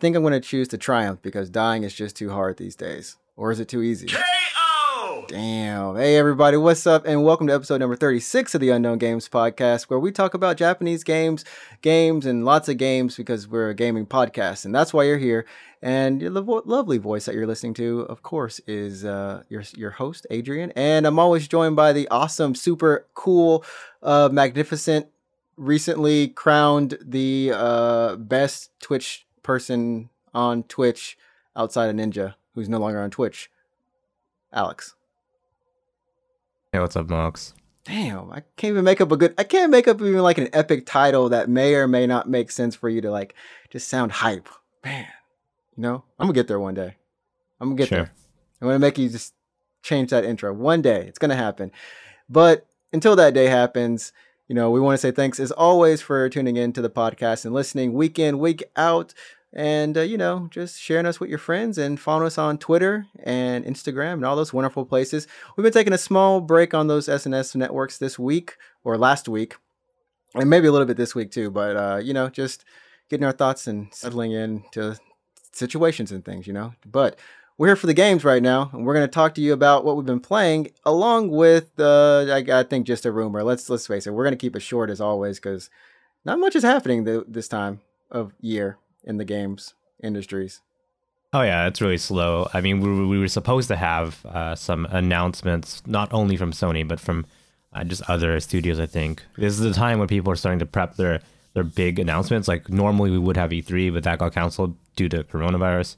Think I'm going to choose to triumph because dying is just too hard these days. Or is it too easy? KO! Damn. Hey, everybody, what's up? And welcome to episode number 36 of the Unknown Games Podcast, where we talk about Japanese games, games, and lots of games because we're a gaming podcast. And that's why you're here. And your lo- lovely voice that you're listening to, of course, is uh, your, your host, Adrian. And I'm always joined by the awesome, super cool, uh, magnificent, recently crowned the uh, best Twitch person on Twitch outside of Ninja, who's no longer on Twitch, Alex. Hey, what's up, Mox? Damn, I can't even make up a good. I can't make up even like an epic title that may or may not make sense for you to like just sound hype, man. You know, I'm gonna get there one day. I'm gonna get Sure. there. I'm gonna make you just change that intro one day. It's gonna happen. But until that day happens, you know, we want to say thanks as always for tuning in to the podcast and listening week in, week out. And, uh, you know, just sharing us with your friends and following us on Twitter and Instagram and all those wonderful places. We've been taking a small break on those SNS networks this week or last week, and maybe a little bit this week too. But uh, you know, just getting our thoughts and settling into situations and things, you know. But we're here for the games right now, and we're going to talk to you about what we've been playing, along with uh, I, I think just a rumor. Let's let's face it, we're going to keep it short as always because not much is happening th- this time of year in the games industries. Oh yeah, it's really slow. I mean, we were, we were supposed to have uh, some announcements, not only from Sony but from uh, just other studios. I think this is the time when people are starting to prep their their big announcements. Like normally we would have E3, but that got canceled due to coronavirus.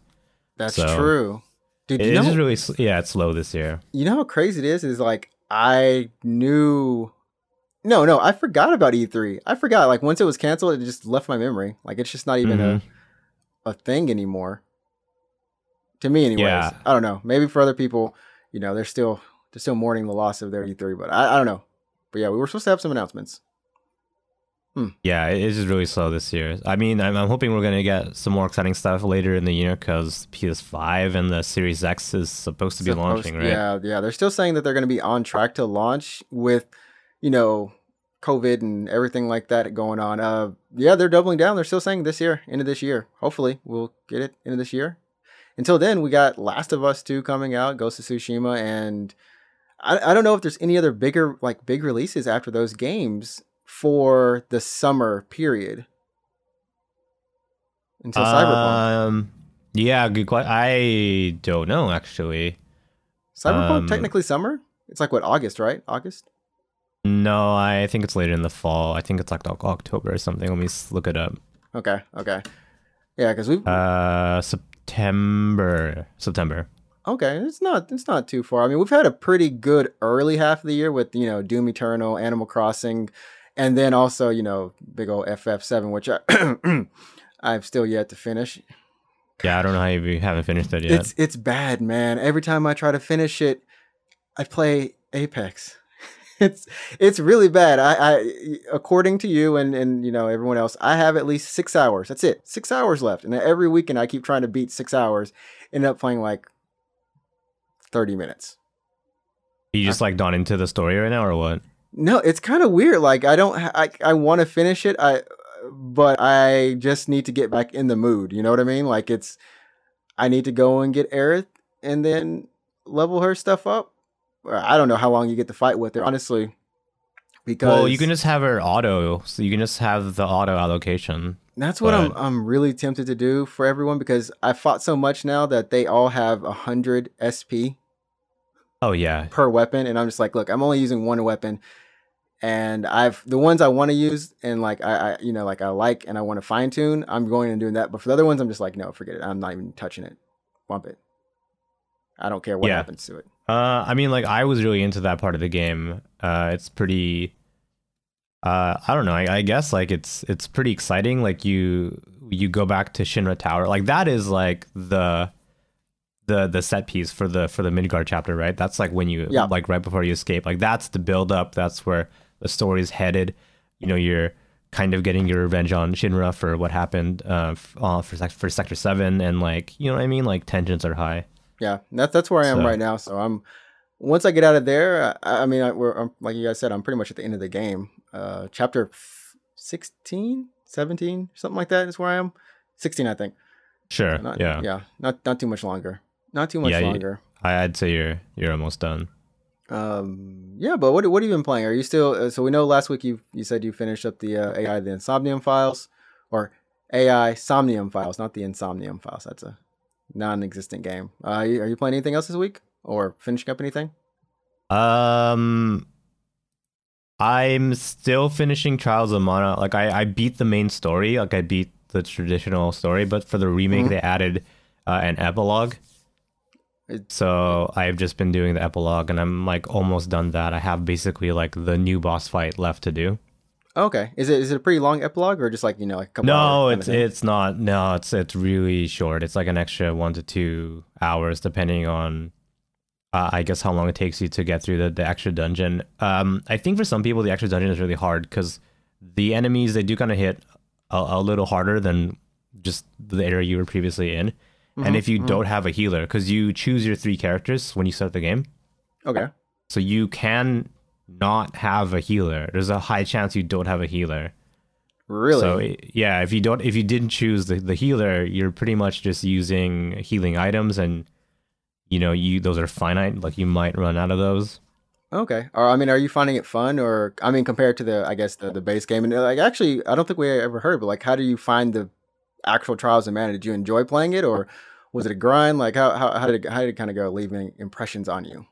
That's So, true. Dude, It you know, just really, yeah, it's slow this year. you know how crazy it is is like i knew no no i forgot about e3 i forgot like once it was canceled it just left my memory. Like it's just not even Mhm. a, a thing anymore. To me anyways. Yeah. i don't know. Maybe for other people you know they're still they're still mourning the loss of their e3 but i, I don't know. But yeah we were supposed to have some announcements Yeah, it is just really slow this year. I mean, I'm, I'm hoping we're gonna get some more exciting stuff later in the year because PS5 and the Series X is supposed to be Supposed- launching, right? yeah yeah they're still saying that they're going to be on track to launch with you know covid and everything like that going on. Uh yeah they're doubling down. They're still saying this year into this year. Hopefully we'll get it into this year. Until then we got last of us 2 coming out ghost of tsushima and I, I don't know if there's any other bigger like big releases after those games for the summer period until cyberpunk Um, yeah, good question. I don't know actually. cyberpunk um, technically summer it's like what august right august No, I think it's later in the fall. I think it's like October or something. Let me look it up. Okay, okay. Yeah, because we've Uh, September. September. okay. It's not it's not too far. I mean, we've had a pretty good early half of the year with you know Doom Eternal, Animal Crossing, and then also you know big old FF7, which I I've still yet to finish. Yeah, I don't know how you haven't finished it yet. It's it's bad, man. Every time I try to finish it, I play Apex. It's it's really bad. I, I according to you and and you know everyone else, I have at least six hours. That's it, six hours left. And every weekend I keep trying to beat six hours. End up playing like thirty minutes. you just like not into the story right now, or what? No, it's kind of weird. Like I don't, I I want to finish it. I, but I just need to get back in the mood. You know what I mean? Like it's, I need to go and get Aerith and then level her stuff up. I don't know how long you get to fight with her, honestly. Because Well, you can just have her auto, so you can just have the auto allocation. That's what I'm I'm really tempted to do for everyone because I fought so much now that they all have a hundred SP Oh yeah, per weapon, and I'm just like, look, I'm only using one weapon, and I've the ones I want to use and like I, I you know like I like and I want to fine tune. I'm going and doing that, but for the other ones, I'm just like, no, forget it. I'm not even touching it. Bump it. I don't care what Yeah. happens to it. Uh, I mean, like I was really into that part of the game. Uh, it's pretty. Uh, I don't know. I, I guess like it's it's pretty exciting. Like you you go back to Shinra Tower. Like that is like the the the set piece for the for the Midgar chapter, right? That's like when you Yeah. like right before you escape. Like that's the build up. That's where the story's headed. You know, you're kind of getting your revenge on Shinra for what happened uh, f- uh for sec- for Sector Seven, and like you know what I mean. Like tensions are high. Yeah, that's that's where I am So- right now. So I'm once I get out of there, I, I mean, I, we're I'm, like you guys said, I'm pretty much at the end of the game. Uh, chapter f- 16, 17, something like that is where I am. 16, I think. Sure. Not, yeah. yeah, not not too much longer. Not too much Yeah, longer. I, I'd say you're you're almost done. Um, yeah, but what what have you been playing? Are you still? Uh, so we know last week you you said you finished up the uh, AI the Insomnium files, or AI Somnium files, not the Insomnium files. That's a non-existent game. Uh, are you, playing anything else this week, or finishing up anything? Um, I'm still finishing Trials of Mana. Like I, I beat the main story. Like I beat the traditional story, but for the remake Mhm. they added uh, an epilogue. So I've just been doing the epilogue, and I'm like almost done that. I have basically like the new boss fight left to do. Okay, is it is it a pretty long epilogue, or just like you know like a couple? No, it's it's not. No, it's it's really short. It's like an extra one to two hours, depending on, uh, I guess, how long it takes you to get through the, the extra dungeon. Um, I think for some people the extra dungeon is really hard because the enemies they do kind of hit a, a little harder than just the area you were previously in. Mm-hmm, And if you don't have a healer, because you choose your three characters when you start the game, okay. so you can not have a healer. There's a high chance you don't have a healer. Really? So yeah, if you don't, if you didn't choose the, the healer, you're pretty much just using healing items, and you know you those are finite. Like you might run out of those. okay. Or I mean, are you finding it fun, or I mean, compared to the I guess the the base game, and like actually, I don't think we ever heard, but like, how do you find the actual Trials of Mana? Did you enjoy playing it, or was it a grind? Like, how how, how did it, how did it kind of go, leaving impressions on you?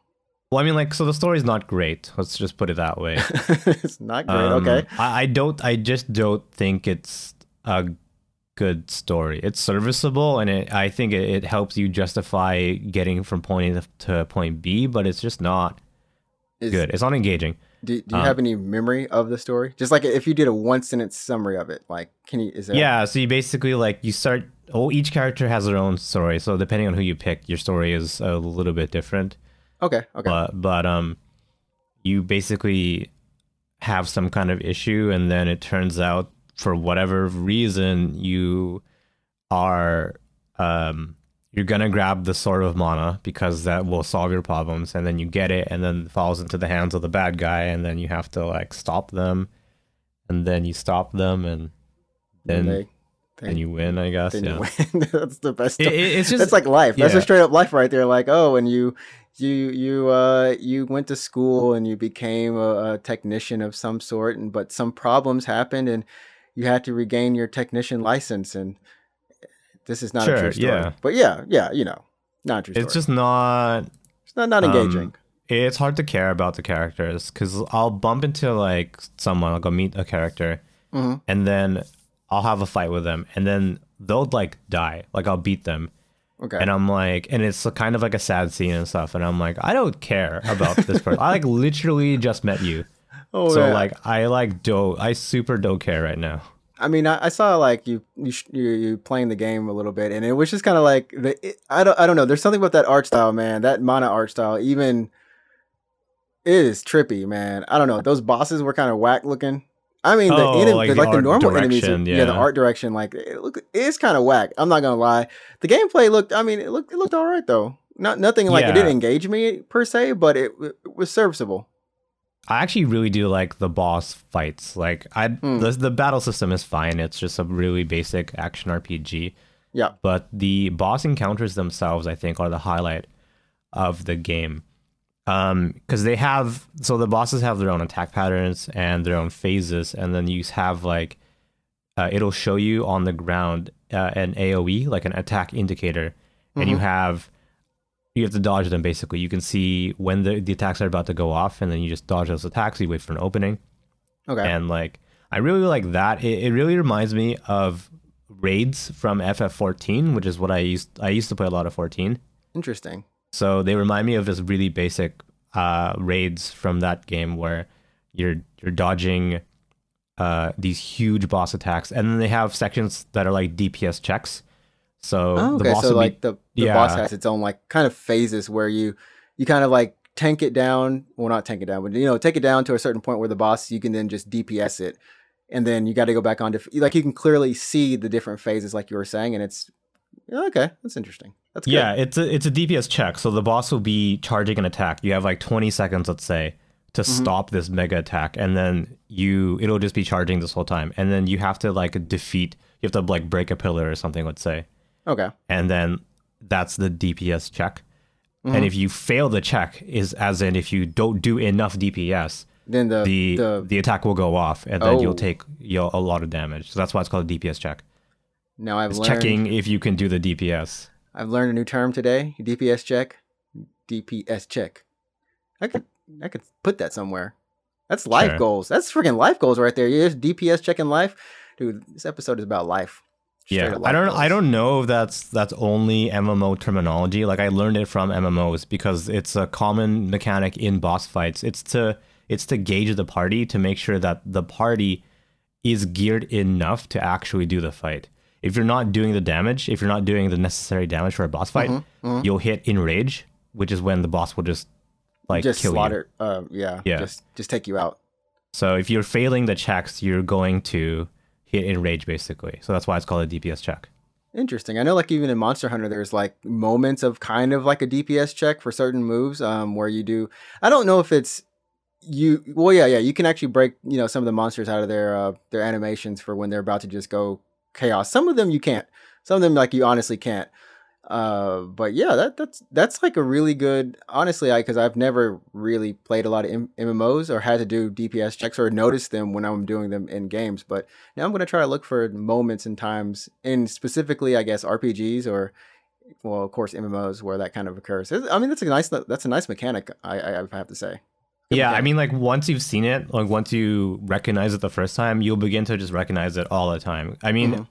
Well, I mean, like so the story's not great. Let's just put it that way. it's not great. Um, okay. I, I don't. I just don't think it's a good story. It's serviceable, and it, I think it, it helps you justify getting from point A to point B, but it's just not Is, good. It's not engaging. Do, do you Um, have any memory of the story? Just like if you did a one sentence summary of it, like, can you? Is there? Yeah, so you basically like you start. Oh, each character has their own story. So depending on who you pick, your story is a little bit different. Okay. Okay. But but um, you basically have some kind of issue, and then it turns out for whatever reason you are um you're gonna grab the sword of mana because that will solve your problems, and then you get it, and then it falls into the hands of the bad guy, and then you have to like stop them, and then you stop them, and then they, and you win, I guess. then yeah. you win. That's the best. It- it- it's just that's like life. That's yeah. a straight up life right there. Like, oh, and you, you, you, uh, you went to school and you became a, a technician of some sort, and but some problems happened, and you had to regain your technician license. And this is not a Sure, true story. yeah. But yeah, yeah, you know, not a true story. it's just not it's not not um, engaging. it's hard to care about the characters because I'll bump into like someone, I'll go meet a character, Mhm. and then I'll have a fight with them, and then they'll like die, like I'll beat them, okay. and I'm like, and it's kind of like a sad scene and stuff, and I'm like, I don't care about this person. I like literally just met you, oh, so yeah. like I like don't, I super don't care right now. I mean, I, I saw like you you, sh- you playing the game a little bit, and it was just kind of like the it, I don't I don't know. There's something about that art style, man. That mana art style, even is trippy, man. I don't know. Those bosses were kind of whack looking. I mean, the, Oh, enem- like the, like the normal enemies, direction, yeah. the art direction, like it look, is kind of whack. I'm not gonna lie. The gameplay looked, I mean, it looked, it looked all right though. Not nothing like it didn't engage me per se, but it, it was serviceable. I actually really do like the boss fights. Like I, Hmm. the, the battle system is fine. It's just a really basic action RPG. Yeah. But the boss encounters themselves, I think, are the highlight of the game. Um, because they have so the bosses have their own attack patterns and their own phases, and then you have like, uh, it'll show you on the ground uh, an AOE, like an attack indicator, and you have you have to dodge them basically. You can see when the, the attacks are about to go off, and then you just dodge those attacks. You wait for an opening, Okay. and like I really like that. It, it really reminds me of raids from FF14, which is what I used. I used to play a lot of 14, Interesting. so they remind me of just really basic uh, raids from that game where you're you're dodging uh, these huge boss attacks, and then they have sections that are like DPS checks. So Oh, the okay, boss so like the, the boss has its own like kind of phases where you you kind of like tank it down. Well, not tank it down, but you know, take it down to a certain point where the boss you can then just DPS it, and then you got to go back on. to like you can clearly see the different phases, like you were saying, and it's okay. That's interesting. That's good. yeah, it's a it's a DPS check. So the boss will be charging an attack. You have like 20 seconds, let's say, to Mm-hmm. stop this mega attack, and then you it'll just be charging this whole time, and then you have to like defeat. You have to like break a pillar or something, let's say. Okay. and then that's the DPS check. Mm-hmm. And if you fail the check, is as in if you don't do enough DPS, Then the the the, the, attack will go off, and then Oh. you'll take you a lot of damage. So that's why it's called a DPS check. now I've It's learned checking if you can do the DPS. I've learned a new term today. DPS check. DPS check. I could I could put that somewhere. That's life Sure. goals. That's freaking life goals right there. Yes, DPS checking life. Dude, this episode is about life. Yeah, I don't goals. I don't know if that's that's only MMO terminology. Like I learned it from MMOs because it's a common mechanic in boss fights. It's to it's to gauge the party to make sure that the party is geared enough to actually do the fight. If you're not doing the damage, if you're not doing the necessary damage for a boss fight, Mm-hmm, you'll hit enrage, which is when the boss will just like just kill you. slaughter. Uh, yeah, Yeah. Just just take you out. So if you're failing the checks, you're going to hit enrage basically. So that's why it's called a DPS check. Interesting. I know, like even in Monster Hunter, there's like moments of kind of like a DPS check for certain moves, um, where you do. I don't know if it's you. Well, yeah, yeah. You can actually break, you know, some of the monsters out of their uh, their animations for when they're about to just go chaos. Some of them you can't. Some of them like you honestly can't. Uh, but yeah, that that's that's like a really good. Honestly, I because I've never really played a lot of M- MMOs or had to do DPS checks or noticed them when I'm doing them in games. But now I'm gonna try to look for moments and times in specifically, I guess, RPGs or well, of course, MMOs where that kind of occurs. I mean, that's a nice that's a nice mechanic. I I I have to say. Good Yeah, I mean, like once you've seen it, like once you recognize it the first time, you'll begin to just recognize it all the time. I mean, Mm-hmm.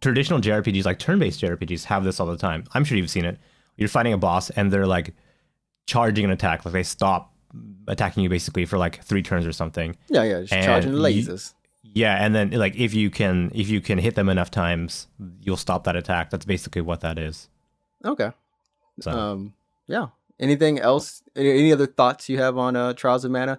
Traditional JRPGs, like turn-based JRPGs, have this all the time. I'm sure you've seen it. You're fighting a boss, and they're like charging an attack, like they stop attacking you basically for like three turns or something. yeah, yeah, just and charging you- lasers. Yeah, and then like if you can if you can hit them enough times, you'll stop that attack. That's basically what that is. Okay. So Um, yeah. Anything else? Any, any other thoughts you have on uh, Trials of Mana?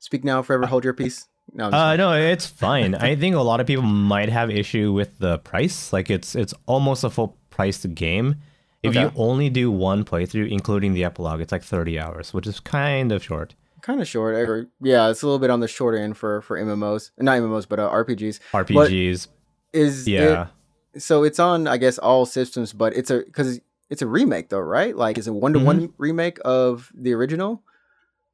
Speak now, forever hold your peace. No, Uh, no, it's fine. I think a lot of people might have issue with the price. Like it's it's almost a full priced game. If you only do one playthrough, including the epilogue, it's like thirty hours, which is kind of short. kind of short. Or, yeah, it's a little bit on the short end for for MMOs, not MMOs, but uh, RPGs. RPGs, Is yeah, It, so it's on, I guess, all systems, but it's a because it's a remake though, right? Like, it's a one to Mm-hmm. one remake of the original.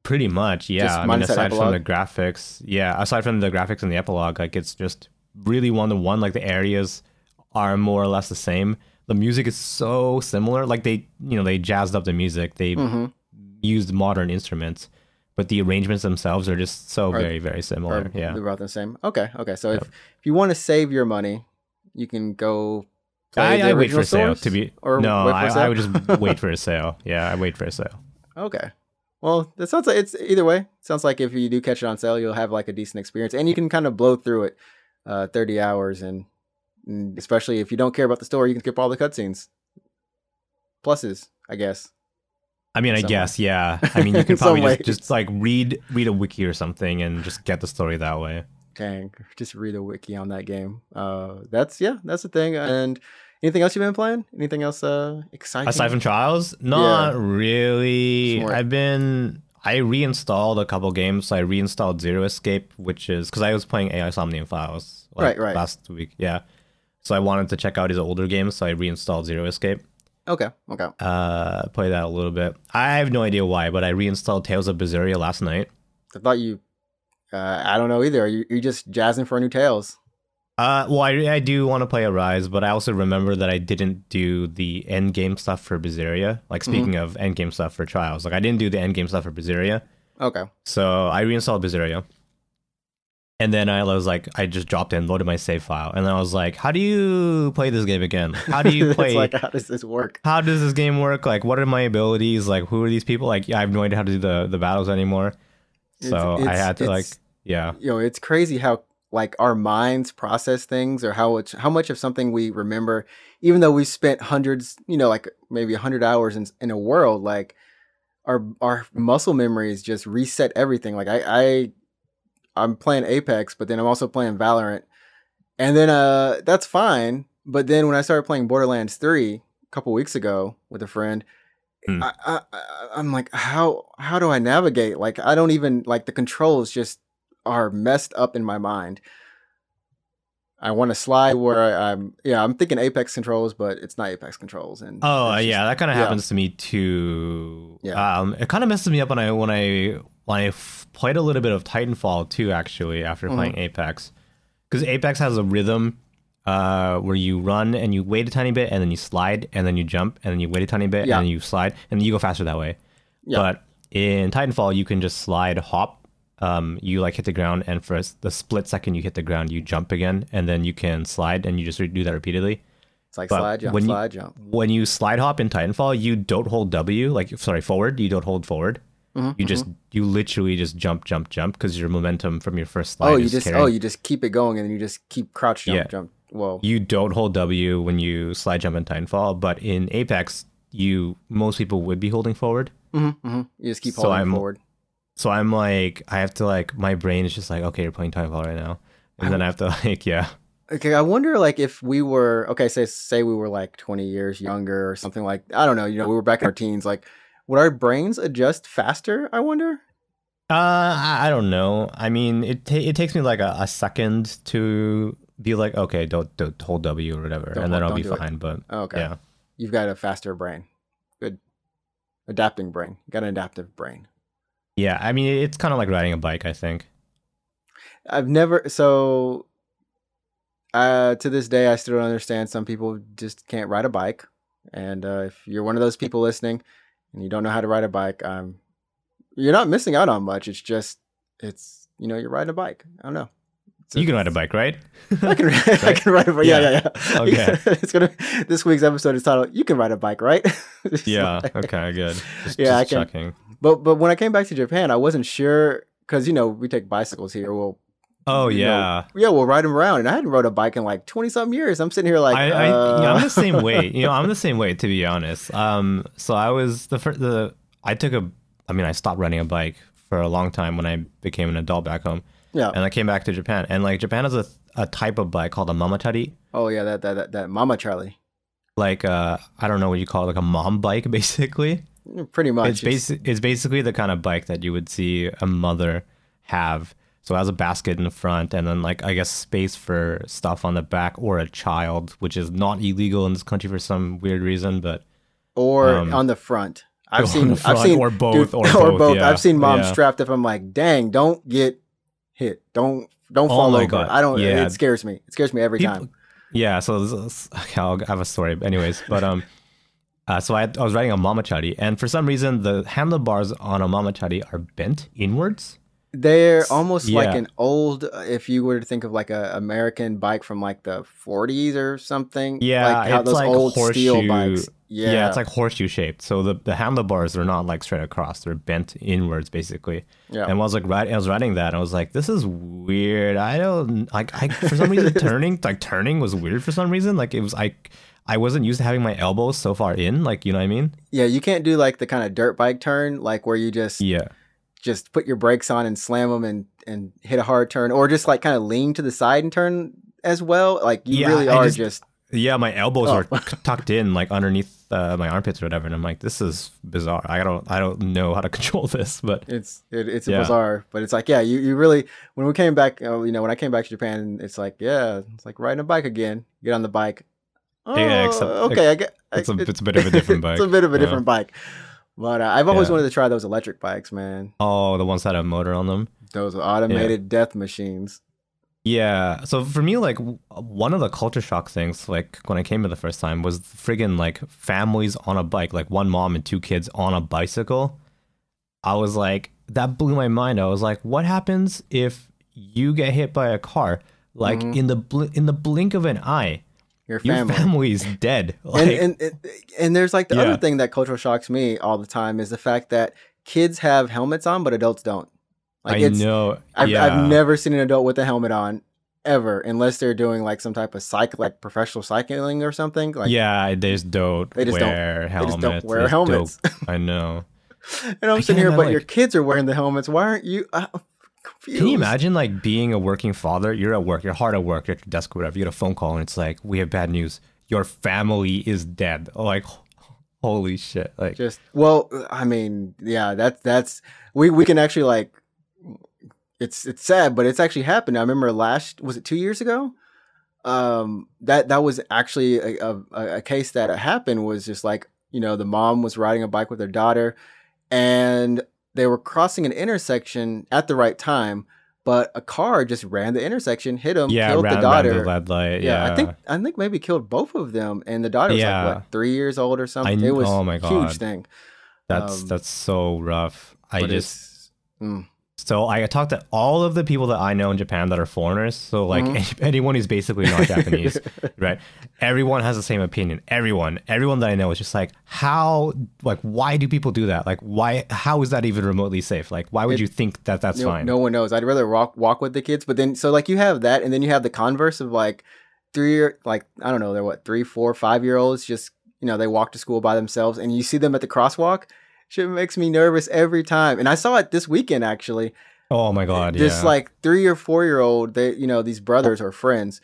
Pretty much. Yeah, Just I mean, aside from the graphics, yeah, aside from the graphics and the epilogue, like it's just really one to one. Like the areas are more or less the same. The music is so similar. Like they, you know, they jazzed up the music. They Mm-hmm. used modern instruments, but the arrangements themselves are just so Are- very, very similar. Yeah. they're about the same. Okay, okay. So if if you want to save your money, you can go. play the I, I wait for a sale to be. or no, wait for a I? I would just wait for a sale. Yeah, I wait for a sale. Okay. Well, that sounds like it's either way. Sounds like if you do catch it on sale, you'll have like a decent experience, and you can kind of blow through it, uh, thirty hours, and, and especially if you don't care about the story, you can skip all the cutscenes. Pluses, I guess. I mean, I Some guess, yeah. I mean, you could probably just, just like read read a wiki or something and just get the story that way. Dang, just read a wiki on that game. Uh, that's yeah, that's the thing. And anything else you've been playing? Anything else uh exciting? Aside from Trials, not really. Just more- I've been. I reinstalled a couple games. So I reinstalled Zero Escape, which is because I was playing AI Somnium Files like, Right, right. last week. Yeah, so I wanted to check out his older games, so I reinstalled Zero Escape. okay, okay. Uh, play that a little bit. I have no idea why, but I reinstalled Tales of Berseria last night. I thought you. Uh, I don't know either. Are you you just jazzing for new tales? Uh, well, I, I do want to play Arise, but I also remember that I didn't do the end game stuff for Berseria. Like speaking of end game stuff for Trials, like I didn't do the end game stuff for Berseria, Okay. so I reinstalled Berseria. And then I was like, I just dropped in, loaded my save file, and I was like, "How do you play this game again? How do you play? it's like how does this work? how does this game work? Like, what are my abilities? Like, who are these people? Like, I have no idea how to do the the battles anymore. So It's- I had to like, yeah, you know, it's crazy how like our minds process things or how much how much of something we remember even though we spent hundreds you know like maybe 100 hours in, in a world like our our muscle memories just reset everything. Like i i i'm playing apex but then i'm also playing valorant. And then uh that's fine. But then when i started playing borderlands 3 a couple weeks ago with a friend Hmm. I, I, I i'm like how how do i navigate? Like i don't even like the controls just are messed up in my mind I want to slide where I, I'm. Yeah, I'm thinking Apex controls, but it's not Apex controls. And Oh just- yeah, that kind of yeah. happens to me too. Yeah. Um, it kind of messes me up when I when I when I f- played a little bit of Titanfall too. Actually, after Mm-hmm. playing Apex, because Apex has a rhythm uh, where you run and you wait a tiny bit, and then you slide, and then you jump, and then you wait a tiny bit, Yeah. and then you slide, and then you go faster that way. Yeah. But in Titanfall, you can just slide, hop. Um, you like hit the ground, and for the split second you hit the ground, you jump again, and then you can slide, and you just do that repeatedly It's like but slide jump, when you- slide jump. when you slide hop in Titanfall, you don't hold W, like sorry, forward. You don't hold forward. Mm-hmm, you just you literally just jump, jump, jump because your momentum from your first slide. Oh, you is just carrying- oh you just keep it going and then you just keep crouch jump, Yeah. jump. Whoa. you don't hold W when you slide jump in Titanfall, but in Apex, you most people would be holding forward. Mm-hmm, mm-hmm. You just keep So holding I'm- forward. So I'm like, I have to like, my brain is just like, okay, you're playing Titanfall right now, and then I have to like, yeah, Okay, I wonder like if we were okay, say say we were like 20 years younger or something like I don't know, you know, we were back in our teens, like would our brains adjust faster? I wonder. Uh, I, I don't know. I mean, it ta- it takes me like a, a second to be like, okay, don't don't hold W or whatever, Don't and then I'll be don't it. fine. But Oh, okay. yeah, You've got a faster brain. Good. Adapting brain. You got an adaptive brain. Yeah. I mean, it's kind of like riding a bike. I think. I've never so uh to this day I still don't understand some people just can't ride a bike. And uh if you're one of those people listening and you don't know how to ride a bike, um you're not missing out on much. It's just it's you know, you're riding a bike. I don't know. It's You can ride a bike, right? I can, I can ride a bike. Yeah, Yeah. yeah, yeah. Okay. it's gonna. This week's episode is titled "You Can Ride a Bike," right? Yeah. like- Okay. Good. Just, Yeah, I can- checking. But but when I came back to Japan, I wasn't sure because you know we take bicycles here. Well, Oh you know, yeah. yeah, we'll ride them around, and I hadn't rode a bike in like twenty something years. I'm sitting here like, I, I uh, yeah, I'm the same way. You know, I'm the same way to be honest. Um, so I was the first. The I took a. I mean, I stopped riding a bike for a long time when I became an adult back home, yeah. and I came back to Japan. And like Japan has a a type of bike called a mamachari. Oh yeah, that that that, that Mama Charlie. Like uh, I don't know what you call it, like a mom bike, basically. Pretty much. It's basic. It's basically the kind of bike that you would see a mother have. So it has a basket in the front, and then like I guess space for stuff on the back, or a child, which is not illegal in this country for some weird reason. But or um, on the front. I've seen, the I've seen, or both, or or both, yeah, I've seen moms yeah. strapped up. I'm like, dang, don't get hit. Don't don't Oh fall over. God, I don't. yeah. It scares me. It scares me every People- time. yeah, so this is, okay, I'll have a story. Anyways, but um, uh, so I, I was riding a mamachari, and for some reason the handlebars on a mamachari are bent inwards. They're almost like an old, uh, if you were to think of like a American bike from like the 40s or something. Yeah, like how it's those like old steel horseshoe- bikes. Yeah, Yeah, it's like horseshoe shaped. So the, the handlebars are not like straight across; they're bent inwards, basically. yeah. And I was like riding, I was riding that, and I was like, "This is weird." I don't like. I for some reason turning like turning was weird for some reason. Like it was like I wasn't used to having my elbows so far in. Like you know what I mean? yeah, you can't do like the kind of dirt bike turn, like where you just Yeah. just put your brakes on and slam them and and hit a hard turn, or just like kind of lean to the side and turn as well. Like you Yeah, really I are just- just, Yeah, my elbows Oh. were tucked in like underneath uh, my armpits or whatever, and I'm like, "This is bizarre. I don't, I don't know how to control this." But it's it, it's Yeah. bizarre, but it's like yeah, you, you really when we came back, uh, you know, when I came back to Japan, it's like yeah, it's like riding a bike again. Get on the bike. Oh, Yeah, except- okay, I get. It's a- it's a bit of a different bike. it's a bit of a Yeah. different bike. But uh, I've always Yeah. wanted to try those electric bikes, man. oh, the ones that have motor on them. Those automated death machines. Yeah. So for me, like one of the culture shock things, like when I came here the first time, was friggin' like families on a bike, like one mom and two kids on a bicycle. I was like, that blew my mind. I was like, what happens if you get hit by a car? Like Mm-hmm. in the bl- in the blink of an eye, Your your family's dead. Like, and, and and there's like the Yeah. other thing that cultural shocks me all the time is the fact that kids have helmets on, but adults don't. Like I know. I've, yeah. I've never seen an adult with a helmet on. ever unless they're doing like some type of cycle, like professional cycling or something. Like, yeah, they just don't They just don't- wear helmets. they just don't wear helmets. dope. I know. and I'm sitting here, but imagine, your kids are wearing the helmets. Why aren't you? I'm confused. Can you imagine like being a working father? You're at work, you're hard at work, you're at your desk or whatever. You get a phone call and it's like, we have bad news. Your family is dead. Like, holy shit! Like, Just well, I mean, yeah, that's that's we we can actually like it's it's sad, but it's actually happened. I remember last was it two years ago. Um, that that was actually a, a, a case that happened was just like you know the mom was riding a bike with her daughter, and they were crossing an intersection at the right time, but a car just ran the intersection, hit them, yeah, killed ran, the daughter. ran the red light. yeah, Yeah, I think I think maybe killed both of them, and the daughter was Yeah. like what three years old or something. kn- it was oh my a huge thing. that's um, that's so rough. I just mm, So I talked to all of the people that I know in Japan that are foreigners. So like Mhm. anyone who's basically not Japanese, right? Everyone has the same opinion. Everyone, everyone that I know is just like, how, like, why do people do that? Like, why? How is that even remotely safe? Like, why would It- you think that that's no, fine? no one knows. I'd rather walk walk with the kids, but then so like you have that, and then you have the converse of like three like I don't know, they're what three, four, five year olds just you know they walk to school by themselves, and you see them at the crosswalk. Shit makes me nervous every time, and I saw it this weekend actually. Oh my god! this yeah. like three or four year old they you know these brothers or friends.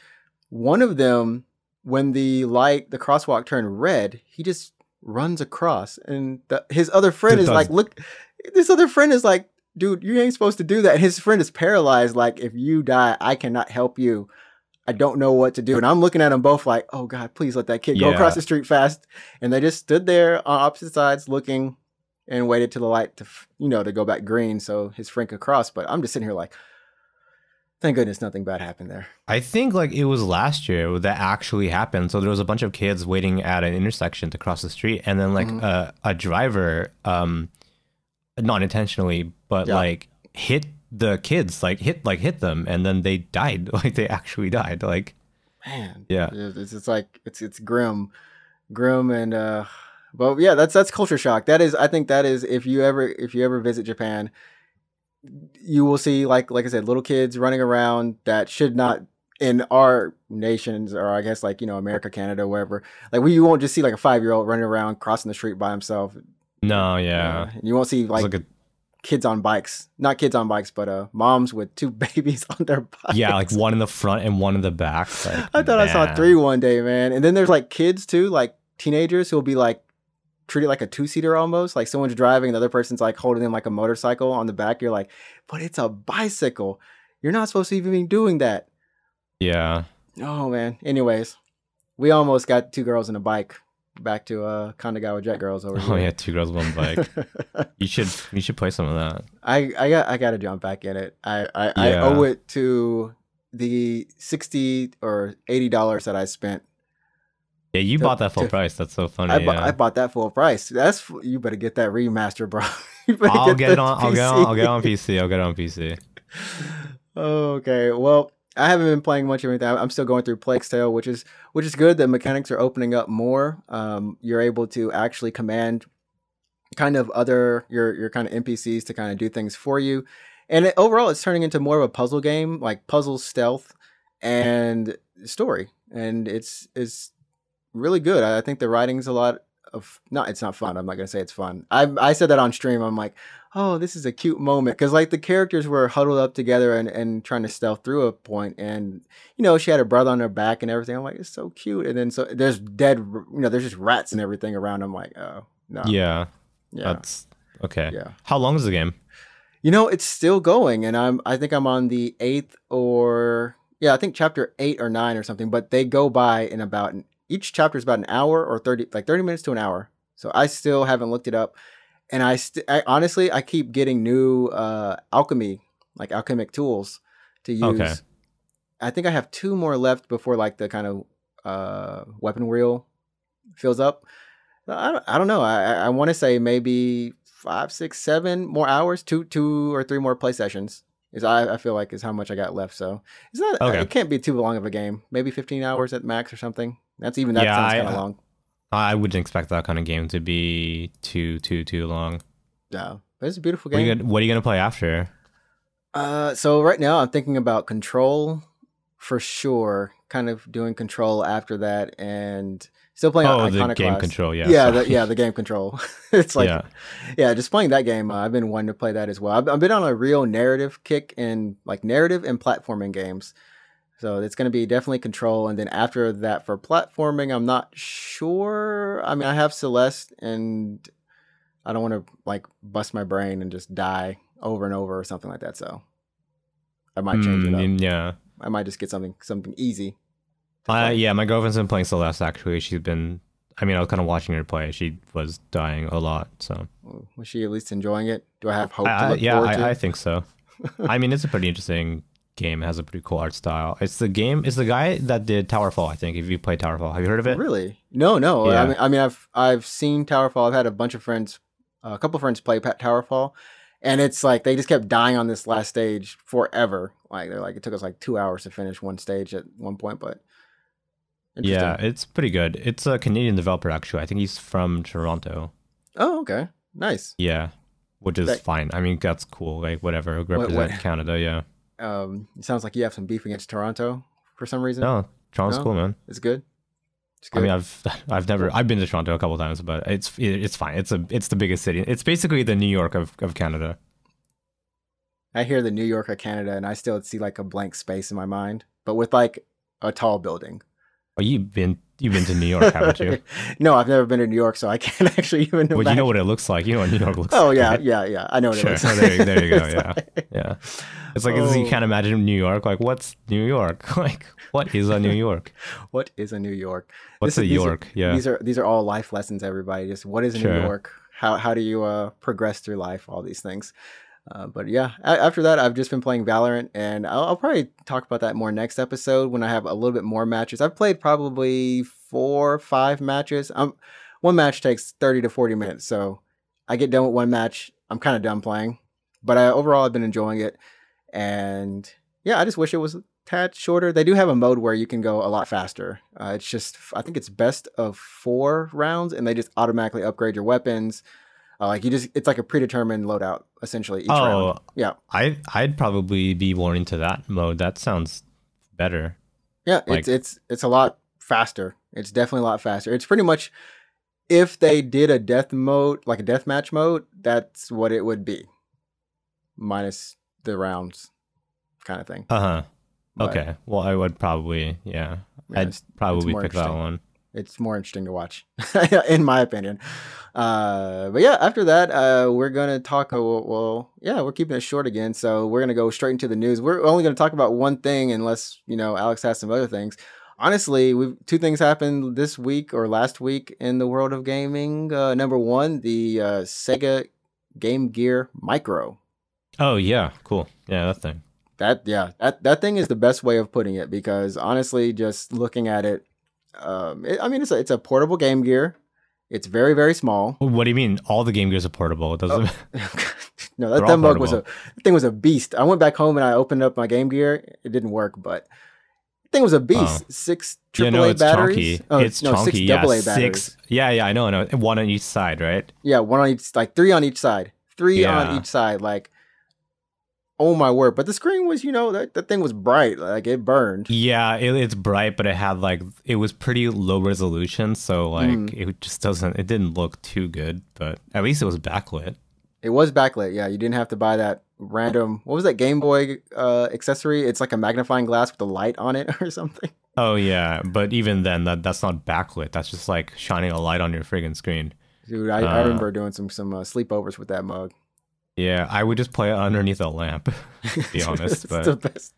One of them when the light the crosswalk turned red he just runs across and the, his other friend It is like look this other friend is like dude you ain't supposed to do that. And his friend is paralyzed like if you die i cannot help you. I don't know what to do. And i'm looking at them both like oh god please let that kid go across the street fast. And they just stood there on opposite sides looking and waited till the light to you know to go back green so his friend could cross but i'm just sitting here like thank goodness nothing bad happened there I think like it was last year that actually happened. So there was a bunch of kids waiting at an intersection to cross the street, and then like Mhm. uh, a driver, um, not intentionally, but Yeah. like hit the kids, like hit like hit them, and then they died. Like they actually died. Like man Yeah. it's, it's, it's like it's it's grim grim and uh but yeah that's that's culture shock. That is i think that is if you ever if you ever visit japan you will see like like i said little kids running around that should not in our nations or i guess like you know america canada wherever like we you won't just see like a five year old running around crossing the street by himself. No, Uh, yeah, and you won't see like, like a, kids on bikes. Not kids on bikes but uh moms with two babies on their bikes. Yeah, like one in the front and one in the back. Like, I thought I saw three one day, man. And then there's like kids too, like teenagers who'll be like treated like a two seater almost. Like someone's driving, and the other person's like holding them like a motorcycle on the back. You're like, but it's a bicycle. You're not supposed to even be doing that. Yeah, Oh man. Anyways, we almost got two girls in a bike back to uh Kandagawa Jet Girls over here. oh yeah, two girls, one bike. you should you should play some of that. I I got I got to jump back in it. I I, I owe it to the sixty or eighty dollars that I spent Yeah, you To- bought that full to- price. That's so funny. I, bu- yeah. I bought that full price. That's you better get that remaster, bro. I'll get the it on. I'll get on. I'll get PC. on PC. I'll get it on PC. okay, well, I haven't been playing much of anything. I'm still going through Plague's Tale, which is which is good. The mechanics are opening up more. Um, you're able to actually command kind of other your your kind of NPCs to kind of do things for you, and it, overall, it's turning into more of a puzzle game, like puzzle stealth and story, and it's it's really good. I, think the writing's a lot of not. It's not fun. I'm not gonna say it's fun. I I said that on stream. I'm like, oh, this is a cute moment because like the characters were huddled up together and, and trying to stealth through a point, and you know she had her brother on her back and everything. I'm like, it's so cute. And then so there's dead, you know, there's just rats and everything around. I'm like, oh no, Yeah, yeah, that's okay. yeah. How long is the game? You know, it's still going, and I'm I think I'm on the eighth or yeah, I think chapter eight or nine or something. But they go by in about an, each chapter is about an hour or thirty, like thirty minutes to an hour. So I still haven't looked it up, and I, st- I honestly I keep getting new uh, alchemy, like alchemic tools to use. Okay. I think I have two more left before like the kind of uh, weapon wheel fills up. I don't, I don't know. I, I- I want to say maybe five, six, seven more hours, two, two or three more play sessions. Is I, I feel like is how much I got left. So it's not. Okay. It can't be too long of a game. Maybe fifteen hours at max or something. That's even that Yeah, sounds kind of long. I wouldn't expect that kind of game to be too too too long. Yeah, but it's a beautiful What are, game. you gonna, what are you gonna play after? Uh, so right now I'm thinking about Control for sure. Kind of doing control after that, and still playing. Oh, the Iconic game control, yeah, yeah, the, yeah, the game control. it's like, yeah. yeah. just playing that game. Uh, I've been wanting to play that as well. I've, I've been on a real narrative kick in like narrative and platforming games. So it's going to be definitely control, and then after that for platforming, I'm not sure. I mean, I have Celeste, and I don't want to like bust my brain and just die over and over or something like that. So I might change it up. Mm, yeah. I might just get something something easy. Uh, yeah, my girlfriend's been playing Celeste actually. She's been I mean, I was kind of watching her play. She was dying a lot, so Was she at least enjoying it? Do I have hope I- to look yeah? I, I think so. I mean, it's a pretty interesting game. It has a pretty cool art style. It's the game. It's the guy that did Towerfall. I think. If you played Towerfall, have you heard of it? Really? No, no. Yeah. I mean, I mean, I've I've seen Towerfall. I've had a bunch of friends, a couple friends play Pat Towerfall, and it's like they just kept dying on this last stage forever. Like they're like it took us like two hours to finish one stage at one point, but Yeah, it's pretty good. It's a Canadian developer actually. I think he's from Toronto. Oh, okay, nice. Yeah, which is That- fine. I mean, that's cool. Like whatever, represent what- Canada. Yeah. Um, it sounds like you have some beef against Toronto for some reason. No, Toronto's No? cool, man. It's good. It's I mean, I've I've never I've been to Toronto a couple times, but it's it's fine. It's a it's the biggest city. It's basically the New York of, of Canada. I hear the New York of Canada, and I still see like a blank space in my mind, but with like a tall building. Oh, you've been you've been to New York, haven't you? no, I've never been to New York, so I can't actually even. Imagine. Well, you know what it looks like. You know what New York looks like. Oh like. yeah, right? yeah, yeah. I know what Sure. it looks Oh, like. there you- there you go, It's yeah. like- Yeah. It's like it's- you Oh. can't imagine New York. Like, what's New York? Like, what is a New York? What is a New York? What's This a these are- York? yeah. These are these are all life lessons, everybody. Just what is a Sure. New York? How how do you uh, progress through life? All these things. Uh, but yeah, after that, I've just been playing Valorant, and I'll, I'll probably talk about that more next episode when I have a little bit more matches. I've played probably four, five matches. Um, one match takes thirty to forty minutes, so I get done with one match. I'm kind of done playing, but I, overall, I've been enjoying it, and yeah, I just wish it was tad shorter. They do have a mode where you can go a lot faster. Uh, it's just I think it's best of four rounds, and they just automatically upgrade your weapons. Uh, like you just, it's like a predetermined loadout essentially each Oh, round. Yeah, I I'd probably be more into that mode. That sounds better. yeah, Like- it's it's it's a lot faster. It's definitely a lot faster. It's pretty much if they did a death mode, like a death match mode, that's what it would be, minus the rounds, kind of thing. Uh huh. Okay. Well, I would probably yeah. yeah, I'd probably pick that one. It's more interesting to watch in my opinion. Uh but yeah after that uh we're gonna talk well, well yeah we're keeping it short again. So we're gonna go straight into the news. We're only gonna talk about one thing unless you know alex has some other things. Honestly we've two things happened this week or last week in the world of gaming. Uh number one the uh sega game gear micro. Oh yeah, cool. Yeah, that thing. that yeah that that thing is the best way of putting it because honestly just looking at it um it, i mean it's a, it's a portable game gear it's very very small What do you mean? All the Game Gears are portable. It doesn't. no that, mug was a that thing was a beast i went back home and i opened up my game gear it didn't work but the thing was a beast Oh. six yeah, AAA no, it's batteries chunky. oh it's no chunky. six yeah, AA batteries six. Yeah, yeah, I know, I know. One on each side, right? yeah one on each like three on each side three on each side like oh my word but the screen was you know that, that thing was bright like it burned Yeah, it, it's bright, but it had like it was pretty low resolution, so like Mm. it just doesn't. It didn't look too good, but at least it was backlit. It was backlit. Yeah, you didn't have to buy that random. What was that Game Boy uh, accessory? It's like a magnifying glass with a light on it or something. Oh yeah, but even then, that that's not backlit. That's just like shining a light on your friggin' screen. Dude, I, I Uh. remember doing some some uh, sleepovers with that mug. Yeah, I would just play it underneath a lamp. to be honest, but the best.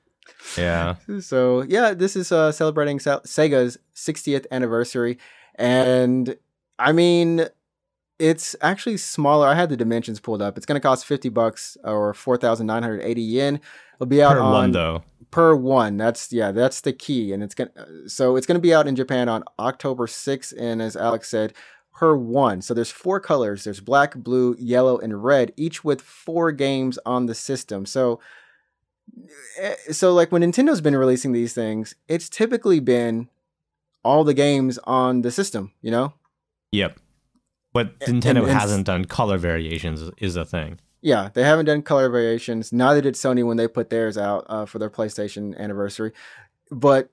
yeah, So yeah, this is uh, celebrating Se- Sega's 60th anniversary, and I mean, it's actually smaller. I had the dimensions pulled up. It's going to cost 50 bucks or 4,980 yen. It'll be out per on one though. per one that's yeah that's the key and it's gonna so it's gonna be out in japan on october 6th and as alex said per one so there's four colors there's black blue yellow and red each with four games on the system so eh, so like when nintendo's been releasing these things it's typically been all the games on the system you know Yep. But And- Nintendo and- hasn't done color variations is a thing. Yeah, they haven't done color variations. Neither did Sony when they put theirs out uh, for their PlayStation anniversary. but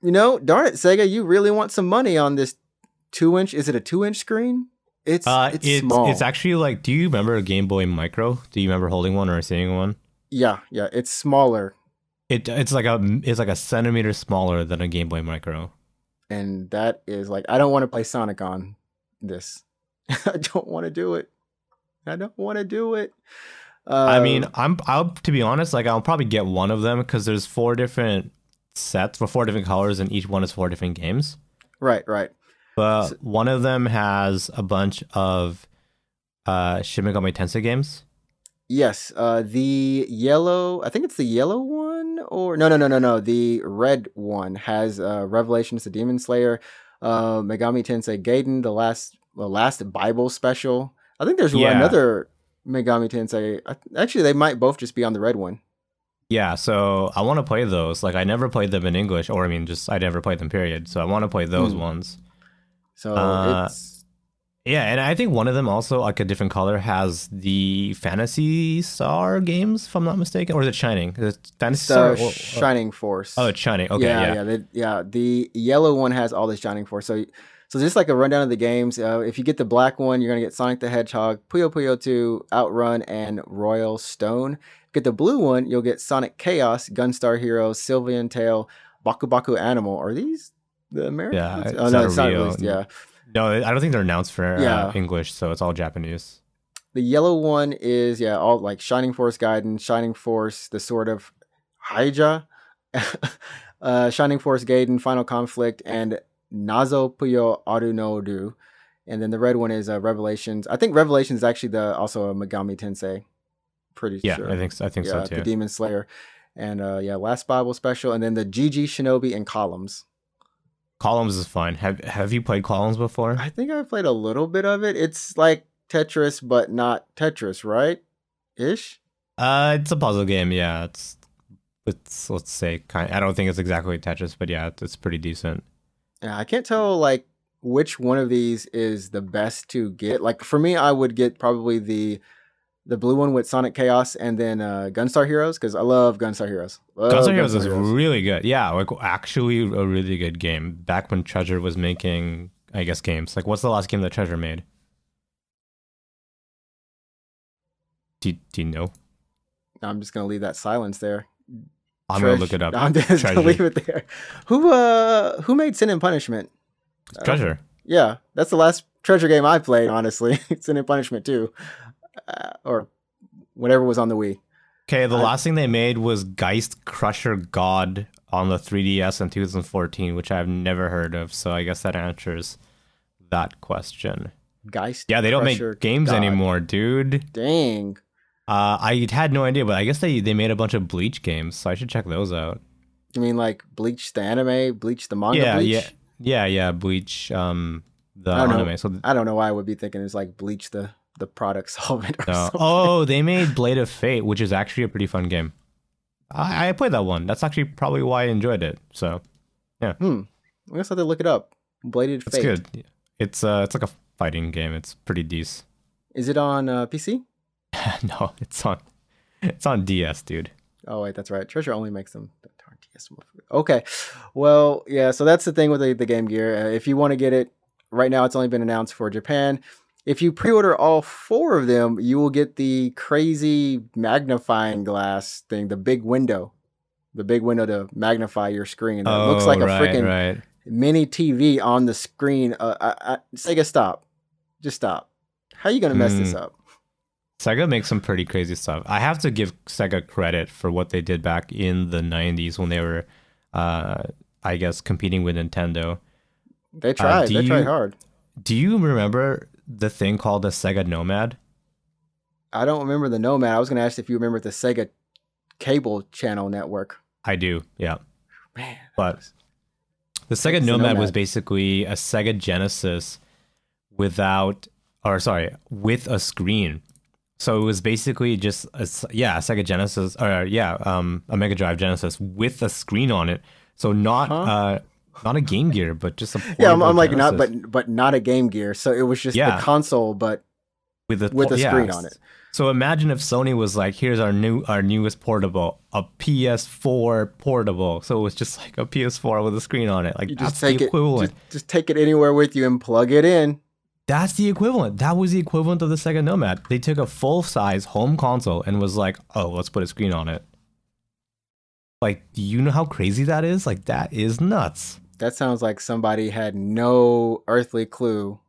you know, darn it, Sega, you really want some money on this two inch? Is it a two inch screen? It's Uh, it's, it's small. it's actually like. Do you remember a Game Boy Micro? Do you remember holding one or seeing one? yeah, yeah, it's smaller, It it's like a it's like a centimeter smaller than a Game Boy Micro. and that is like I don't want to play Sonic on this. I don't want to do it. I don't want to do it. Uh, I mean, I'm I'll to be honest, like I'll probably get one of them because there's four different sets for four different colors, and each one is four different games. right, right. But So- one of them has a bunch of uh Shin Megami Tensei games. Yes, uh, the yellow. I think it's the yellow one, or no, no, no, no, no. The red one has uh, Revelations, the Demon Slayer, uh, Megami Tensei Gaiden, the last, well, last Bible special. I think there's Yeah. another Megami Tensei. Actually, they might both just be on the red one. Yeah, so I want to play those. Like I never played them in English, or I mean, just I never played them. Period. So I want to play those Hmm. ones. So Uh, it's Yeah, and I think one of them also, like a different color, has the Phantasy Star games, if I'm not mistaken, or is it Shining? Is it Phantasy Star? or- Shining Force. Oh, it's Shining. Okay, yeah, yeah. yeah, the, yeah. The yellow one has all the Shining Force. So, so just like a rundown of the games. Uh, if you get the black one, you're gonna get Sonic the Hedgehog, Puyo Puyo 2, Outrun, and Royal Stone. Get the blue one, you'll get Sonic Chaos, Gunstar Heroes, Sylvan Tale, Baku Baku Animal. Are these the American? Yeah, oh no, it's not released. Yeah, No, I don't think they're announced for uh, English, so it's all Japanese. the yellow one is yeah, all like Shining Force Gaiden, Shining Force, the Sword of Hajya, uh, Shining Force Gaiden, Final Conflict, and Nazo Puyo Aruru no Ru. And then the red one is uh, Revelations. I think Revelations is actually the also a Megami Tensei. Pretty Yeah, sure. I think so, I think yeah, so the. Demon Slayer. And uh, yeah, last Bible special, and then the GG Shinobi and Columns. Columns is fun. Have Have you played Columns before? I think I played a little bit of it. It's like Tetris, but not Tetris, right? Ish. Uh, it's a puzzle game. Yeah, it's it's let's say kind. I don't think it's exactly Tetris, but yeah, it's, it's pretty decent. Yeah, I can't tell like which one of these is the best to get. Like for me, I would get probably the the blue one with Sonic Chaos and then uh, Gunstar Heroes because I love Gunstar Heroes. Love Gunstar Heroes is really good. Yeah, like actually a really good game. Back when Treasure was making, I guess, games. Like, what's the last game that Treasure made? Do, do you know? I'm just gonna leave that silence there. I'm gonna look it up. I'm just Treasure. gonna leave it there. Who uh who made Sin and Punishment? Uh, Treasure. Yeah, that's the last treasure game I played. Honestly, Sin and Punishment too, uh, or whatever was on the Wii. Okay, the I- last thing they made was Gaist Crusher God on the 3DS in 2014, which I've never heard of. So I guess that answers that question. Gaist. Yeah, they don't Crusher make games God. anymore, dude. Dang. Uh, I had no idea, but I guess they they made a bunch of Bleach games, so I should check those out. You mean like Bleach the anime, Bleach the manga, yeah, Bleach? yeah, yeah, yeah. Bleach, um, the don't know. anime. So I don't know why I would be thinking it's like Bleach the the product solvent or no. something. Oh, they made Blade of Fate, which is actually a pretty fun game. I, I played that one. That's actually probably why I enjoyed it. So yeah. Hmm. I guess I have to look it up. Bladed it's Fate. good. It's uh, it's like a fighting game. It's pretty decent. Is it on uh, PC? no, it's on, it's on DS, dude. Oh wait, that's right. Treasure only makes them. darn DS. Okay, well, yeah. So that's the thing with the, the Game Gear. Uh, if you want to get it right now, it's only been announced for Japan. If you pre-order all four of them, you will get the crazy magnifying glass thing, the big window, the big window to magnify your screen. It looks like a Oh, right, freaking right. mini TV on the screen. Uh, I, I, Sega, stop, just stop. How are you gonna mess this Mm. up? Sega makes some pretty crazy stuff. I have to give Sega credit for what they did back in the 90s when they were, uh, I guess, competing with Nintendo. They tried. Uh, they tried hard. Do you remember the thing called the Sega Nomad? I don't remember the Nomad. I was gonna ask if you remember the Sega cable channel network. I do, yeah. Man, But the Sega the Nomad, was basically a Sega Genesis without, or sorry, with a screen. So it was basically just a, yeah, a Sega Genesis, or yeah, um, a Mega Drive Genesis with a screen on it. So not Huh? uh, not a Game Gear, but just a yeah, I'm, I'm like not, but but not a Game Gear. So it was just Yeah. the console, but with a with a yeah, screen on it. So imagine if Sony was like, "Here's our new, our newest portable, a PS4 portable." So it was just like a PS4 with a screen on it. Like You that's just take the it, equivalent. just, just take it anywhere with you and plug it in. That's the equivalent. That was the equivalent of the Sega Nomad. They took a full size home console and was like, "Oh, let's put a screen on it." Like, do you know how crazy that is? Like, that is nuts. That sounds like somebody had no earthly clue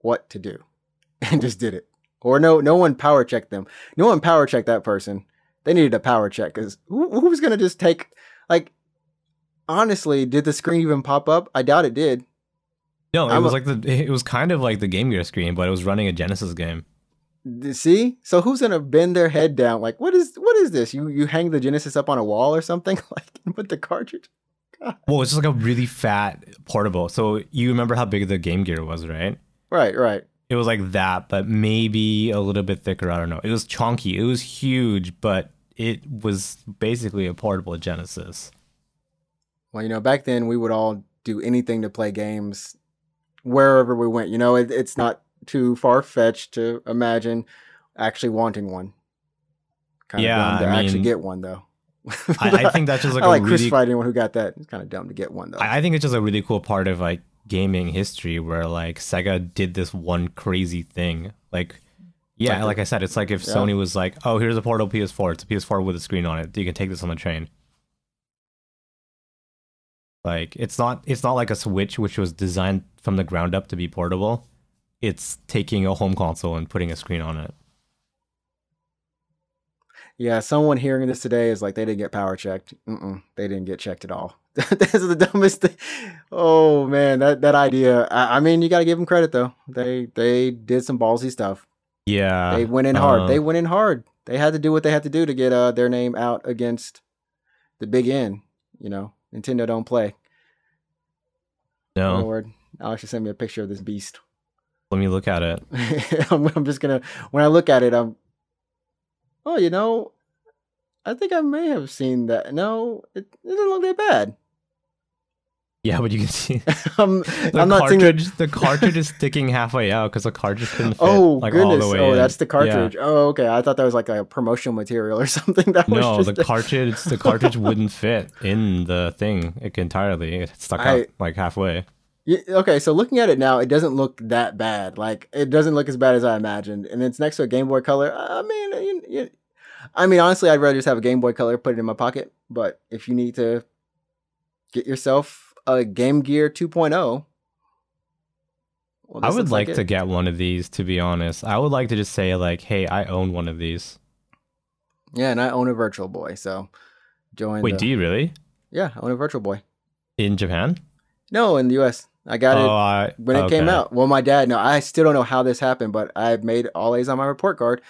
what to do and just did it. Or no, no one power checked them. No one power checked that person. They needed a power check because who, who was gonna just take like? Honestly, did the screen even pop up? I doubt it did. No, it I'm was a- like the. It was kind of like the Game Gear screen, but it was running a Genesis game. See, so who's gonna bend their head down? Like, what is what is this? You you hang the Genesis up on a wall or something? Like, and put the cartridge. Well, it's just like a really fat portable. So you remember how big the Game Gear was, right? Right, right. It was like that, but maybe a little bit thicker. I don't know. It was chunky. It was huge, but it was basically a portable Genesis. Well, you know, back then we would all do anything to play games wherever we went. You know, it, it's not too far fetched to imagine actually wanting one. Kind Yeah, of to I actually mean- get one though. I, I think that's just like I like really. crucifying anyone who got that. It's kind of dumb to get one though. I, I think it's just a really cool part of like gaming history where like Sega did this one crazy thing. Like, yeah, Like like, I said, it's like if Yeah. Sony was like, "Oh, here's a portable PS4. It's a PS4 with a screen on it. You can take this on the train." Like, it's not it's not like a Switch which was designed from the ground up to be portable. It's taking a home console and putting a screen on it. Yeah, someone hearing this today is like they didn't get power checked. Mm-mm, they didn't get checked at all. That's the dumbest thing. Oh man, that that idea. I, I mean, you got to give them credit though. They they did some ballsy stuff. Yeah, They went in hard. uh, they went in hard. They had to do what they had to do to get uh, their name out against the big N. You know, Nintendo don't play. no. Lord, Alex just sent me a picture of this beast. Let me look at it. I'm, I'm just gonna when I look at it, I'm. Oh, you know, I think I may have seen that. No, it, it doesn't look that bad. Yeah, but you can see um, I'm, the I'm not cartridge. The cartridge is sticking halfway out because the cartridge couldn't fit. Oh like, goodness! All the way oh, in. that's the Yeah. cartridge. Oh, okay. I thought that was like a promotional material or something. That was No, just the a- cartridge. The cartridge wouldn't fit in the thing entirely. It stuck I- out like halfway. Okay, so looking at it now, it doesn't look that bad. Like it doesn't look as bad as I imagined, and it's next to a Game Boy Color. I mean, you, you, I mean, honestly, I'd rather just have a Game Boy Color, put it in my pocket. But if you need to get yourself a Game Gear 2.0, well, I would looks like to get one of these. To be honest, I would like to just say like, "Hey, I own one of these." Yeah, and I own a Virtual Boy, so join. Wait, the- do you really? Yeah, I own a Virtual Boy. In Japan? No, in the U.S. I got oh, it I, when it came out. Well, my dad, no, I still don't know how this happened, but I made all A's on my report card,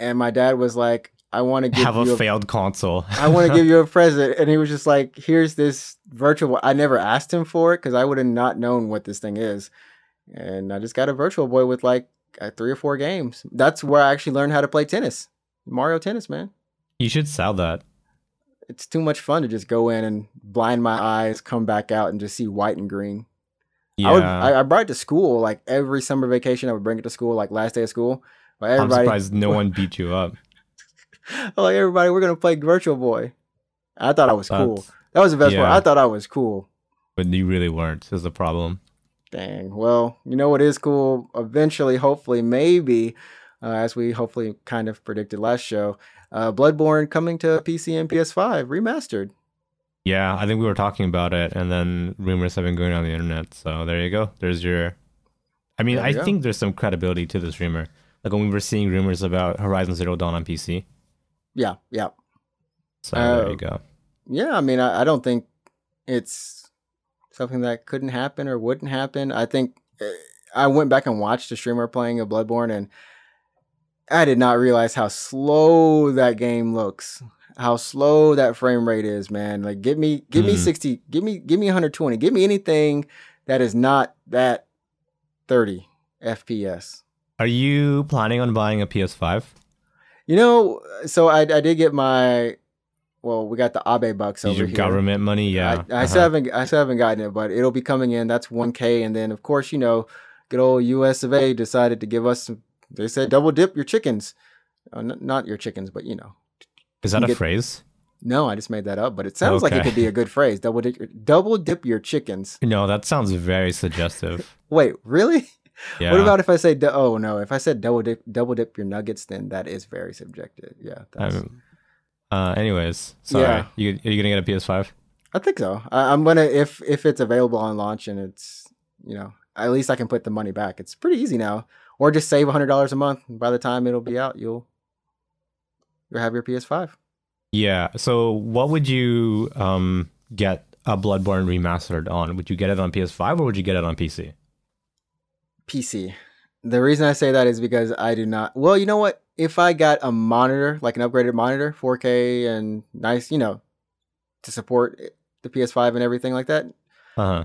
and my dad was like, "I want to give Have you a a failed console. I want to give you a present. And he was just like, here's this virtual. I never asked him for it because I would have not known what this thing is. And I just got a virtual boy with like uh, three or four games. That's where I actually learned how to play tennis. Mario Tennis, man. you should sell that. It's too much fun to just go in and blind my eyes, come back out and just see white and green. Yeah, I, would, I, I brought it to school like every summer vacation. I would bring it to school like last day of school. Like I'm everybody, surprised no one beat you up. like everybody, we're gonna play Virtual Boy. I thought I was cool. That's- That was the best part. yeah. I thought I was cool. But you really weren't. Is the problem? Dang. Well, you know what is cool? Eventually, hopefully, maybe, uh, as we hopefully kind of predicted last show, uh, Bloodborne coming to PC and PS5 remastered. Yeah, I think we were talking about it, and then rumors have been going on the internet. So there you go. There's your. I mean, There I go. think there's some credibility to this rumor. Like when we were seeing rumors about Horizon Zero Dawn on PC. Yeah, yeah, So Oh. there you go. yeah. I mean, I, I don't think it's something that couldn't happen or wouldn't happen. I think uh, I went back and watched a streamer playing a Bloodborne, and I did not realize how slow that game looks. How slow that frame rate is, man. Like, give me, give me Mhm. sixty, give me, give me one hundred twenty, give me anything that is not that thirty FPS. Are you planning on buying a PS5? You know, so I, I did get my, well, we got the Abe bucks over your here. government money? Yeah. I, I still uh-huh. haven't I still haven't gotten it, but it'll be coming in. That's one K, and then of course you know, good old U.S. of A. decided to give us some they said double dip your chickens. Uh, n- not your chickens, but you know. Is that a get- phrase? No, I just made that up, but it sounds like it could be a good phrase. Double dip, your, double dip your chickens. No, that sounds very suggestive. Wait, really? Yeah. What about if I say, oh no, if I said double dip, double dip your nuggets, then that is very subjective. Yeah, that's, Um, uh, anyways, sorry. Yeah. You are you gonna get a PS5? I think so. I, I'm gonna if if it's available on launch and it's you know at least I can put the money back. It's pretty easy now, or just save hundred dollars a month. and By the time it'll be out, you'll you'll have your PS5. Yeah. So, what would you um get a Bloodborne remastered on? Would you get it on PS5 or would you get it on PC? PC. The reason I say that is because I do not. Well, you know what? If I got a monitor, like an upgraded monitor, 4K and nice, you know, to support the PS5 and everything like that. Uh huh.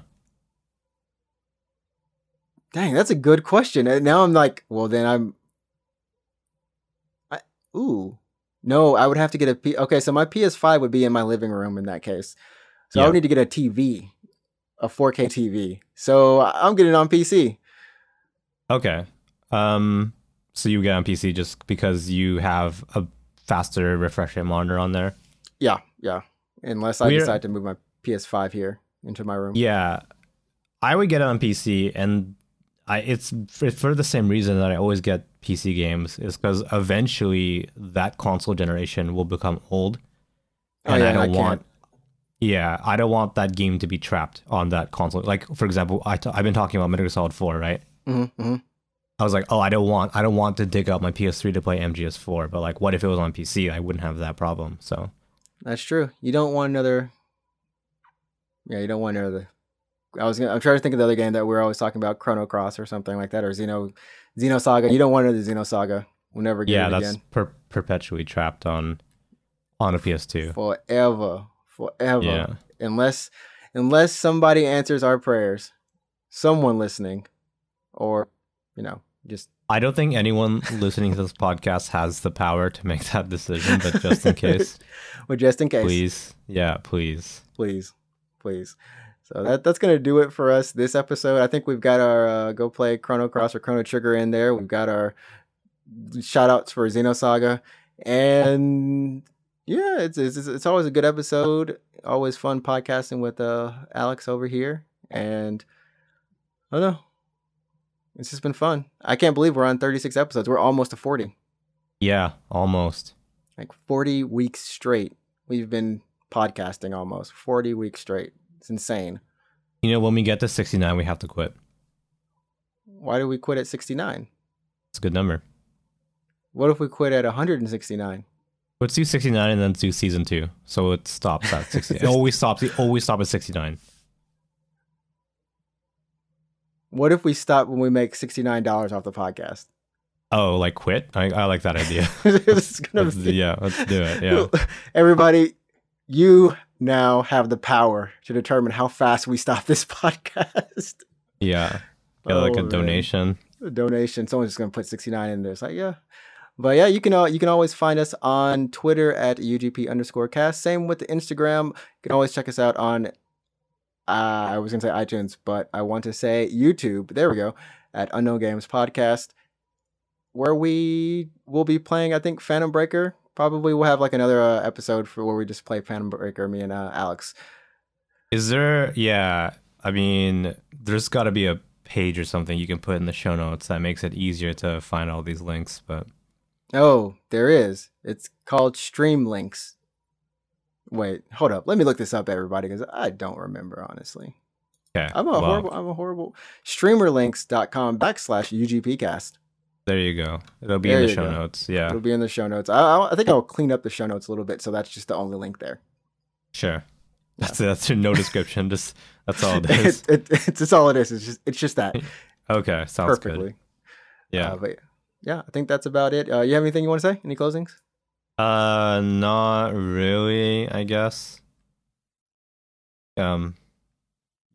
Dang, that's a good question. And now I'm like, well, then I'm. I, ooh, no, I would have to get a P. Okay, so my PS5 would be in my living room in that case. So I would need to get a TV, a 4K TV. So I'm getting it on PC. Okay. Um. So you get on PC just because you have a faster refresh rate monitor on there. Yeah, yeah. Unless I We're- decide to move my PS5 here into my room. Yeah, I would get it on PC, and I it's for, for the same reason that I always get PC games is because eventually that console generation will become old, Oh, and yeah, I I don't can't. want. Yeah, I don't want that game to be trapped on that console. Like for example, I t- I've been talking about Metal Gear Solid Four, right? hmm hmm I was like, oh, I don't want I don't want to dig up my PS3 to play MGS4, but like, what if it was on PC? I wouldn't have that problem. So That's true. You don't want another. Yeah, you don't want another. I was gonna, I'm trying to think of the other game that we're always talking about, Chrono Cross or something like that, or Xeno, Xeno Saga. You don't want another Xenosaga. We'll never get yeah, it that's again. per- perpetually trapped on on a PS2. Forever, forever. Yeah. Unless, unless somebody answers our prayers, someone listening, or you know, just I don't think anyone listening to this podcast has the power to make that decision, but just in case, but just in case, please, yeah, please. please, please. So that that's gonna do it for us this episode. I think we've got our uh, go play Chrono Cross or Chrono Trigger in there. We've got our shout outs for Xenosaga, and yeah, it's, it's it's always a good episode. Always fun podcasting with uh Alex over here, and I don't know. It's just been fun. I can't believe we're on 36 episodes. We're almost to 40. Yeah, almost. Like 40 weeks straight. We've been podcasting almost 40 weeks straight. It's insane. You know, when we get to 69, we have to quit. Why do we quit at 69? It's a good number. What if we quit at 169? Let's do 69 and then do season two. So it stops at 60. it always stops. It always stop at 69. What if we stop when we make $69 off the podcast? Oh, like quit? I, I like that idea. it's gonna Let's, be- yeah, let's do it. Yeah. Everybody, you now have the power to determine how fast we stop this podcast. Yeah. Get like Oh, a man. donation. a donation. Someone's just gonna put 69 in there. It's like, yeah. But yeah, you can al- you can always find us on Twitter at UGP underscore cast. Same with the Instagram. You can always check us out on uh, I was gonna say iTunes, but I want to say YouTube. There we go. At Unknown Games Podcast. Where we will be playing, I think, Phantom Breaker. Probably we'll have like another uh, episode for where we just play Phantom Breaker, me and uh, Alex. Is there, yeah, I mean, there's got to be a page or something you can put in the show notes that makes it easier to find all these links. But Oh, there is. It's called Stream Links. Wait, hold up. Let me look this up, everybody, because I don't remember honestly. okay. I'm a well, horrible. I'm a horrible. Streamerlinks.com backslash UGPcast. There you go. It'll be There in the show go. notes. Yeah, It'll be in the show notes. I, I, I think I'll clean up the show notes a little bit, so that's just the only link there. sure. That's that's no description. Just that's all it it, is. it, it's, it's all it is. It's just it's just that Okay, sounds perfectly. good. Yeah. Uh, but yeah, I think that's about it. Uh, you have anything you want to say? Any closings? Uh, not really. I guess. Um,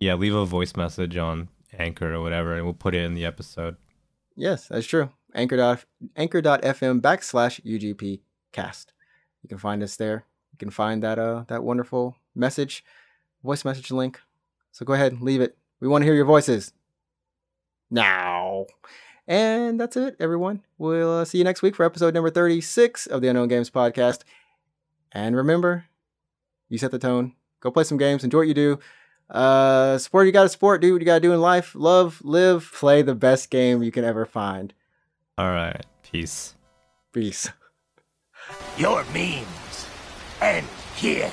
yeah. Leave a voice message on Anchor or whatever, and we'll put it in the episode. Yes, that's true. Anchor anchor.fm backslash UGP cast. You can find us there. You can find that uh that wonderful message, voice message link. So go ahead, leave it. We want to hear your voices. Now. And that's it, everyone. We'll uh, see you next week for episode number 36 of the Unknown Games podcast. And remember, you set the tone. Go play some games. Enjoy what you do. Uh, support you got to support. Do what you got to do in life. Love, live, play the best game you can ever find. All right. Peace. Peace. Your memes end here.